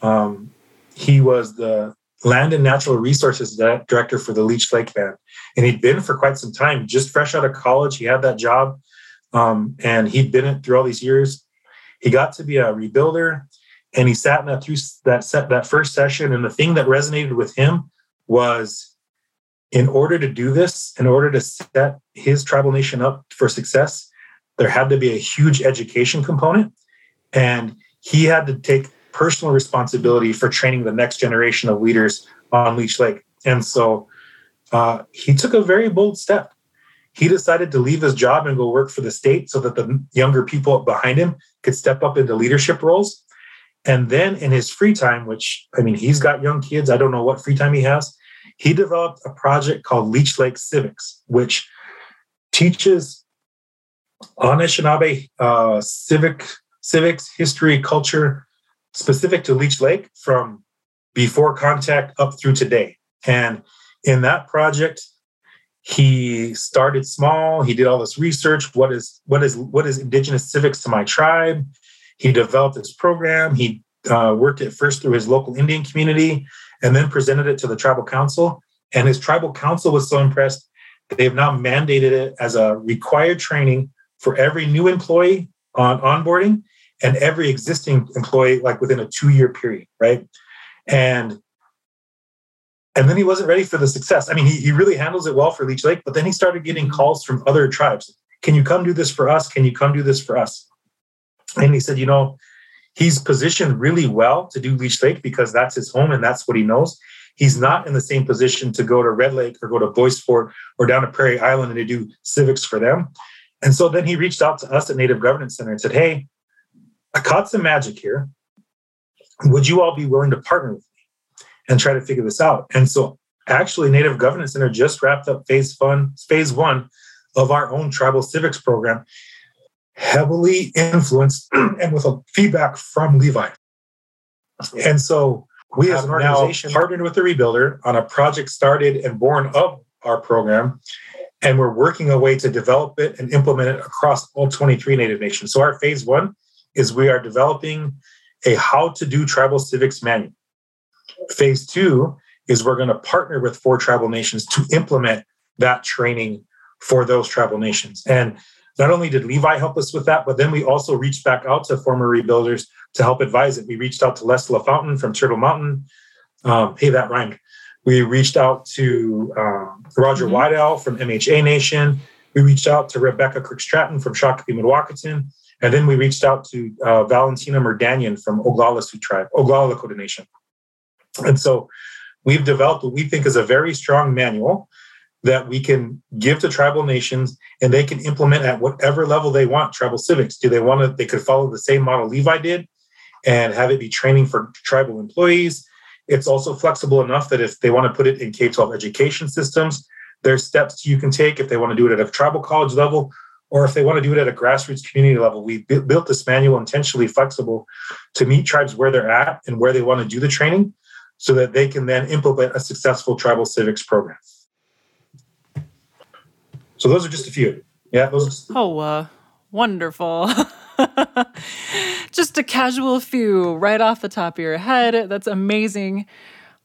um, he was the land and natural resources director for the Leech Lake Band. And he'd been for quite some time, just fresh out of college. He had that job um, and he'd been it through all these years. He got to be a rebuilder and he sat in that through that set that first session. And the thing that resonated with him was in order to do this in order to set his tribal nation up for success there had to be a huge education component. And he had to take personal responsibility for training the next generation of leaders on leech lake. And so uh, he took a very bold step. He decided to leave his job and go work for the state so that the younger people behind him could step up into leadership roles and then in his free time, which I mean, he's got young kids, I don't know what free time he has, he developed a project called Leech Lake Civics, which teaches Anishinaabe uh, civic civics, history, culture specific to Leech Lake from before contact up through today. And in that project, he started small. He did all this research. What is what is what is indigenous civics to my tribe? He developed this program. He uh, worked it first through his local Indian community and then presented it to the tribal council. And his tribal council was so impressed that they have now mandated it as a required training for every new employee on onboarding and every existing employee, like within a two year period, right? And and then he wasn't ready for the success. I mean, he, he really handles it well for Leech Lake, but then he started getting calls from other tribes. Can you come do this for us? Can you come do this for us? And he said, you know, he's positioned really well to do Leech Lake because that's his home and that's what he knows. He's not in the same position to go to Red Lake or go to Bois Forte or down to Prairie Island and to do civics for them. And so then he reached out to us at Native Governance Center and said, Hey, I caught some magic here. Would you all be willing to partner with me and try to figure this out? And so actually Native Governance Center just wrapped up phase phase one of our own tribal civics program heavily influenced (clears throat) and with a feedback from Levi. And so we as an organization partnered with the rebuilder on a project started and born of our program. And we're working a way to develop it and implement it across all 23 Native nations. So our phase one is we are developing a how to do tribal civics manual. Phase two is we're going to partner with four tribal nations to implement that training for those tribal nations. And not only did Levi help us with that, but then we also reached back out to former rebuilders to help advise it. We reached out to Les LaFountain from Turtle Mountain. Um, hey, that rhymed. We reached out to um, Roger mm-hmm. from MHA Nation. We reached out to Rebecca Crooks-Stratton from Shakopee Mdewakanton. And then we reached out to uh, Valentina Merdanian from Oglala Sioux Tribe, Oglala Lakota Nation. And so we've developed what we think is a very strong manual that we can give to tribal nations and they can implement at whatever level they want tribal civics. Do they want to, they could follow the same model Levi did and have it be training for tribal employees. It's also flexible enough that if they want to put it in K 12 education systems, there's steps you can take if they want to do it at a tribal college level or if they want to do it at a grassroots community level, we built this manual intentionally flexible to meet tribes where they're at and where they want to do the training so that they can then implement a successful tribal civics program. So those are just a few. Yeah, those. Are- oh, uh, wonderful. (laughs) just a casual few right off the top of your head. That's amazing.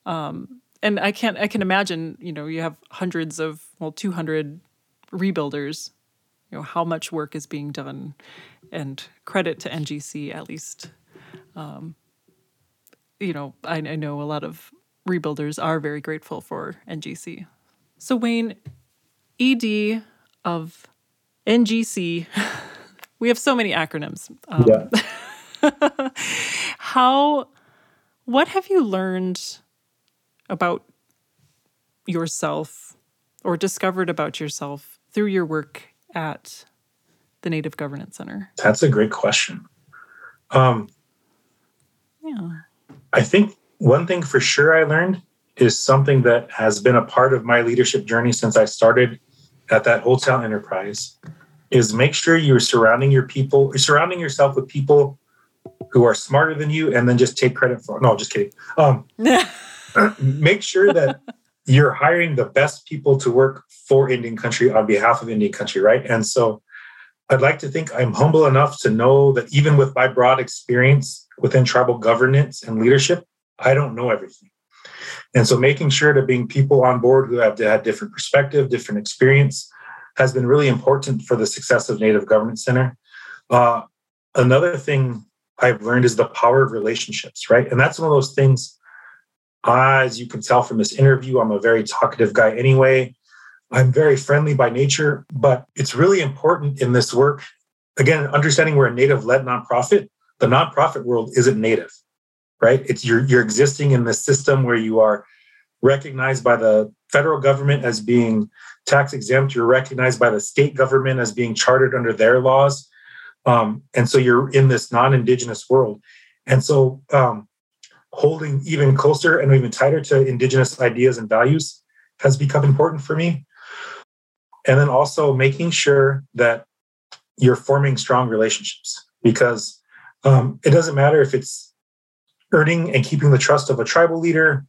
Um, and I can't. I can imagine. You know, you have hundreds of well, two hundred rebuilders. You know how much work is being done, and credit to NGC at least. Um, you know, I, I know a lot of rebuilders are very grateful for NGC. So Wayne, ED of NGC. (laughs) we have so many acronyms. Um, yeah. (laughs) how? What have you learned about yourself or discovered about yourself through your work at the Native Governance Center? That's a great question. Um, yeah. I think one thing for sure I learned is something that has been a part of my leadership journey since I started at that hotel enterprise is make sure you're surrounding your people, surrounding yourself with people who are smarter than you and then just take credit for no, just kidding. Um, (laughs) make sure that you're hiring the best people to work for Indian country on behalf of Indian country, right? And so I'd like to think I'm humble enough to know that even with my broad experience within tribal governance and leadership, I don't know everything. And so making sure to bring people on board who have had different perspective, different experience has been really important for the success of Native Governance Center. Uh, another thing I've learned is the power of relationships, right? And that's one of those things as you can tell from this interview, I'm a very talkative guy anyway. I'm very friendly by nature, but it's really important in this work. Again, understanding we're a native led nonprofit, the nonprofit world isn't native, right? It's you're, you're existing in the system where you are recognized by the federal government as being tax exempt. You're recognized by the state government as being chartered under their laws. Um, and so you're in this non indigenous world. And so um, holding even closer and even tighter to indigenous ideas and values has become important for me and then also making sure that you're forming strong relationships because um, it doesn't matter if it's earning and keeping the trust of a tribal leader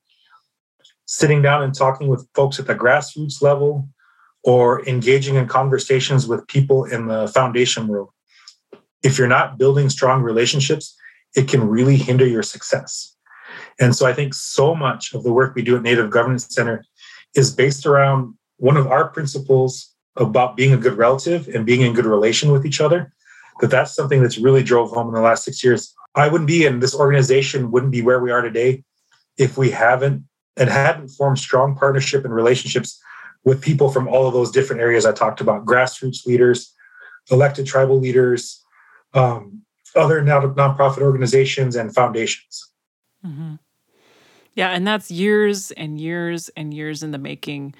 sitting down and talking with folks at the grassroots level or engaging in conversations with people in the foundation world if you're not building strong relationships it can really hinder your success and so I think so much of the work we do at Native Governance Center is based around one of our principles about being a good relative and being in good relation with each other. That that's something that's really drove home in the last six years. I wouldn't be in this organization wouldn't be where we are today if we haven't and hadn't formed strong partnership and relationships with people from all of those different areas I talked about: grassroots leaders, elected tribal leaders, um, other nonprofit organizations, and foundations. Mm-hmm. Yeah, and that's years and years and years in the making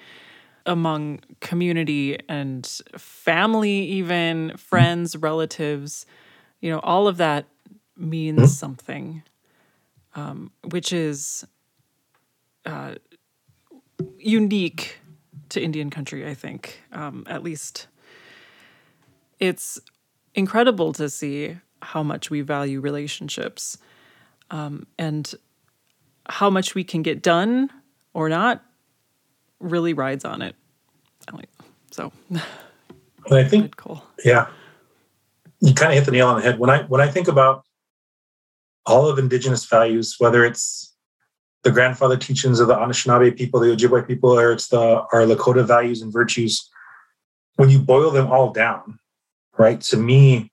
among community and family, even friends, relatives. You know, all of that means mm-hmm. something, um, which is uh, unique to Indian country, I think. Um, at least it's incredible to see how much we value relationships. Um, and how much we can get done or not really rides on it. So, I think, (laughs) cool. yeah, you kind of hit the nail on the head. When I when I think about all of Indigenous values, whether it's the grandfather teachings of the Anishinaabe people, the Ojibwe people, or it's the our Lakota values and virtues, when you boil them all down, right? To me,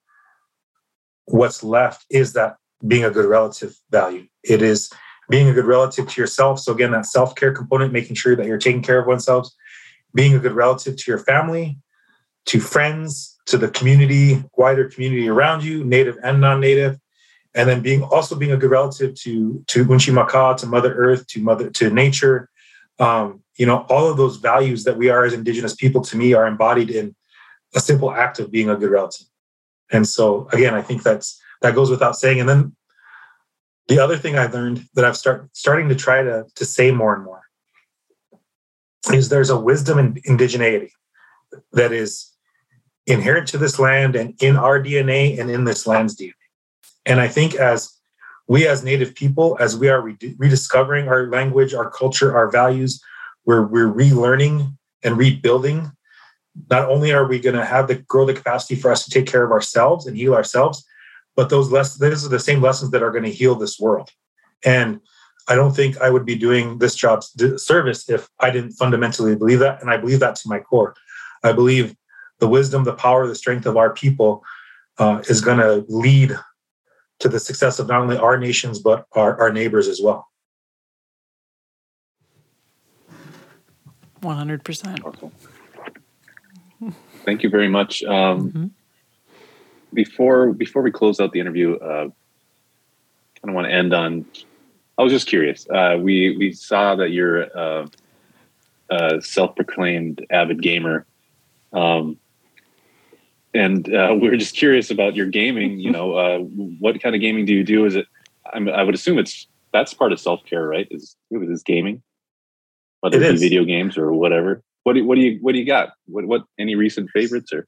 what's left is that being a good relative value. It is being a good relative to yourself. So, again, that self care component, making sure that you're taking care of oneself, being a good relative to your family, to friends, to the community, wider community around you, native and non native. And then being also being a good relative to to Unchi Maka, to Mother Earth, to Mother to nature. Um, you know, all of those values that we are as Indigenous people, to me, are embodied in a simple act of being a good relative. And so, again, I think that's that goes without saying. And then the other thing I've learned that I've start starting to try to, to say more and more is there's a wisdom in indigeneity that is inherent to this land and in our DNA and in this land's DNA. And I think as we as Native people, as we are rediscovering our language, our culture, our values, we're, we're relearning and rebuilding. Not only are we going to have the grow the capacity for us to take care of ourselves and heal ourselves, but those lessons, those are the same lessons that are going to heal this world. And I don't think I would be doing this job's service if I didn't fundamentally believe that. And I believe that to my core. I believe the wisdom, the power, the strength of our people uh, is going to lead to the success of not only our nations, but our, our neighbors as well. 100%. Thank you very much. Um, mm-hmm. Before before we close out the interview, uh, kind of want to end on. I was just curious. Uh, we we saw that you're a, a self-proclaimed avid gamer. Um, and uh, (laughs) we are just curious about your gaming. You know, uh, what kind of gaming do you do? Is it? I'm, i would assume it's that's part of self care, right? Is is gaming, whether it, it be video games or whatever. What do what do you what do you got? What what any recent favorites or?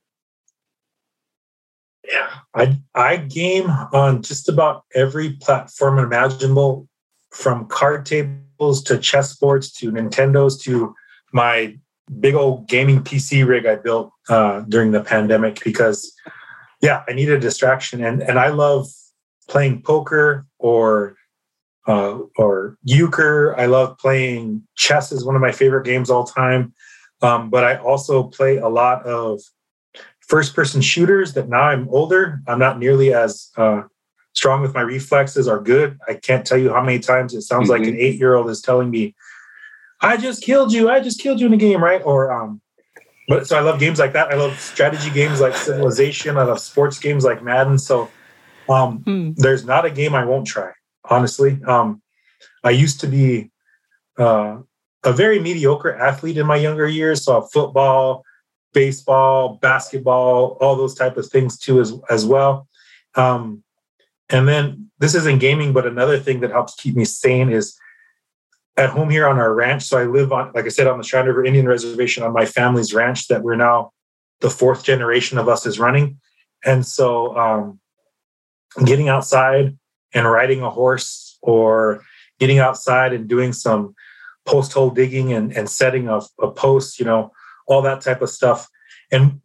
Yeah, I I game on just about every platform imaginable, from card tables to chessboards to Nintendos to my big old gaming PC rig I built uh, during the pandemic because, yeah, I needed a distraction, and and I love playing poker or uh, or euchre. I love playing chess is one of my favorite games all time. Um, but I also play a lot of first person shooters that now I'm older. I'm not nearly as uh, strong with my reflexes are good. I can't tell you how many times it sounds mm-hmm. like an eight year old is telling me, I just killed you. I just killed you in a game, right? Or um, but so I love games like that. I love strategy games like Civilization. I love sports games like Madden. So um, hmm. there's not a game I won't try. Honestly, um, I used to be uh, a very mediocre athlete in my younger years. So football, baseball, basketball, all those type of things too, as as well. Um, and then this isn't gaming, but another thing that helps keep me sane is at home here on our ranch. So I live on, like I said, on the Cheyenne River Indian Reservation on my family's ranch that we're now the fourth generation of us is running. And so um, getting outside and riding a horse or getting outside and doing some post hole digging and, and setting of a post, you know, all that type of stuff. And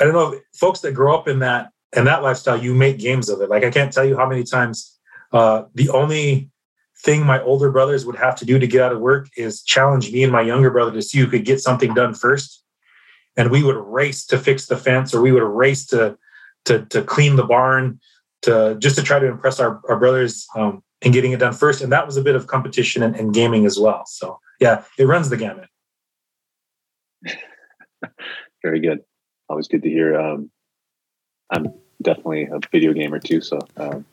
I don't know, folks that grow up in that and that lifestyle, you make games of it. Like I can't tell you how many times uh, the only thing my older brothers would have to do to get out of work is challenge me and my younger brother to see who could get something done first. And we would race to fix the fence or we would race to to, to clean the barn to just to try to impress our, our brothers um, in getting it done first. And that was a bit of competition and, and gaming as well. So yeah, it runs the gamut. (laughs) Very good. Always good to hear. Um, I'm definitely a video gamer too, so um,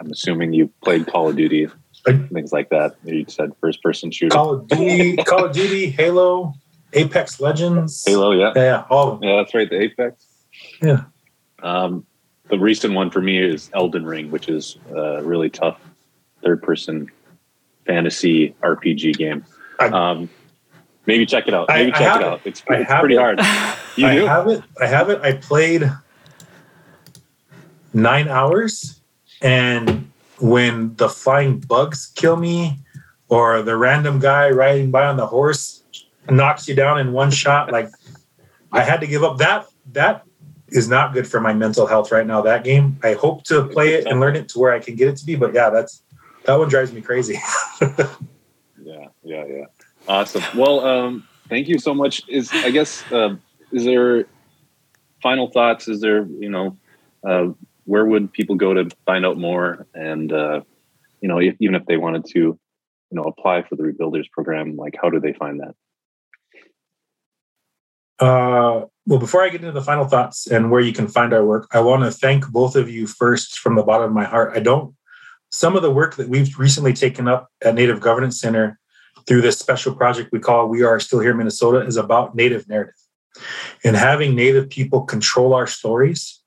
I'm assuming you played Call of Duty things like that. You said first person shooter. Call of Duty, Call of Duty, Halo, Apex Legends. Halo, yeah, yeah, all of them. Yeah, that's right. The Apex. Yeah. Um, the recent one for me is Elden Ring, which is a really tough third person fantasy RPG game. I, um, maybe check it out. Maybe I, check I it out. It's, it's pretty it. hard. You I do? have it. I have it. I played nine hours and when the flying bugs kill me or the random guy riding by on the horse knocks you down in one shot like i had to give up. That that is not good for my mental health right now that game. I hope to play it and learn it to where i can get it to be but yeah that's that one drives me crazy. (laughs) Yeah yeah yeah. Awesome. Well um thank you so much. Is i guess uh, is there final thoughts? Is there you know uh, where would people go to find out more? And uh, you know, if, even if they wanted to, you know, apply for the Rebuilders program, like how do they find that? Uh, well, before I get into the final thoughts and where you can find our work, I want to thank both of you first from the bottom of my heart. I don't. Some of the work that we've recently taken up at Native Governance Center through this special project we call We Are Still Here Minnesota is about Native narrative and having Native people control our stories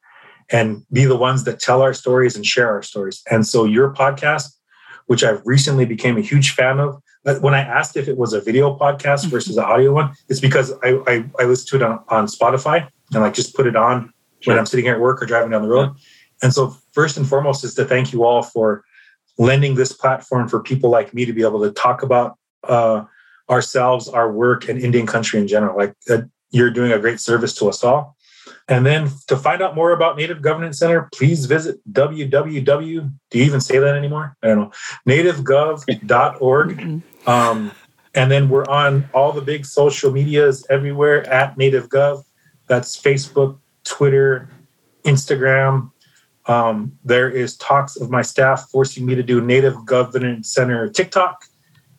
and be the ones that tell our stories and share our stories. And so your podcast, which I've recently became a huge fan of, when I asked if it was a video podcast mm-hmm. versus an audio one, it's because I, I, I listened to it on, on Spotify and like just put it on Sure. when I'm sitting here at work or driving down the road. And so first and foremost is to thank you all for lending this platform for people like me to be able to talk about uh, ourselves, our work, and Indian country in general. Like uh, you're doing a great service to us all. And then to find out more about Native Governance Center, please visit www. Do you even say that anymore? I don't know. Nativegov.org. Um, and then we're on all the big social medias everywhere at NativeGov. That's Facebook, Twitter, Instagram. Um, there is talks of my staff forcing me to do Native Governance Center TikTok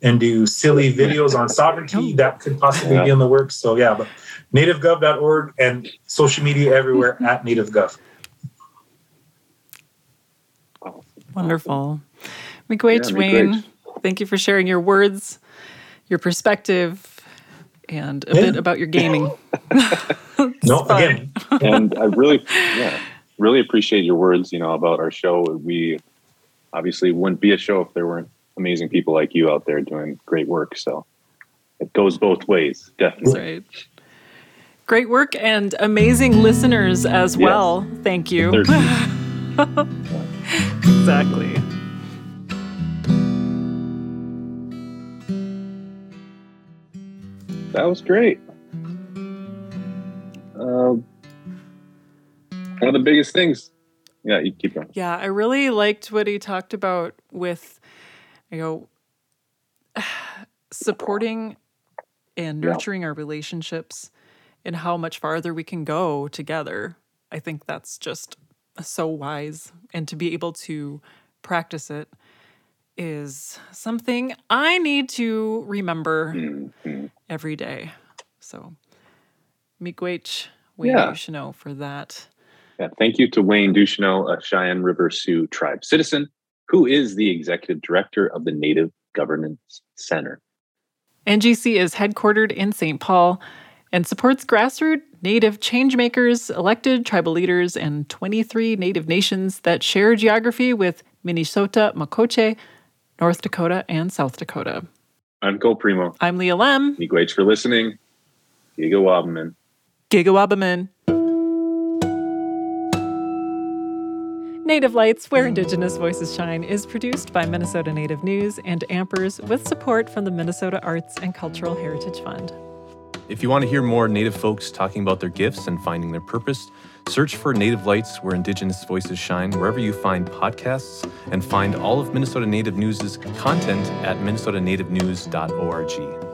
and do silly videos on sovereignty. That could possibly be in the works. So yeah, but nativegov.org and social media everywhere mm-hmm. at NativeGov. Wonderful. Miigwech Yeah, Wayne, thank you for sharing your words, your perspective, and a Yeah. bit about your gaming. (laughs) No, again, and I really, yeah, really appreciate your words. You know about our show. We obviously wouldn't be a show if there weren't amazing people like you out there doing great work. So it goes both ways, That's definitely. right. Great work and amazing listeners as Yes. well. Thank you. (laughs) Exactly. That was great. Um, one of the biggest things. Yeah, you keep going. Yeah, I really liked what he talked about with, you know, (sighs) supporting and Yeah. nurturing our relationships and how much farther we can go together. I think that's just so wise. And to be able to practice it is something I need to remember Mhm. every day. So, Miigwech, Wayne Yeah. Ducheneaux for that. Yeah, thank you to Wayne Ducheneaux, a Cheyenne River Sioux tribe citizen, who is the executive director of the Native Governance Center. NGC is headquartered in St. Paul and supports grassroots Native changemakers, elected tribal leaders, and 23 Native nations that share geography with Minnesota, Makoche, North Dakota, and South Dakota. I'm Cole Primo. I'm Leah Lemm, Miigwech for listening. Giga Wabaman. Gigawabaman. Native Lights, where Indigenous voices shine, is produced by Minnesota Native News and Ampers with support from the Minnesota Arts and Cultural Heritage Fund. If you want to hear more Native folks talking about their gifts and finding their purpose, search for Native Lights Where Indigenous Voices Shine wherever you find podcasts and find all of Minnesota Native News' content at minnesotanativenews.org.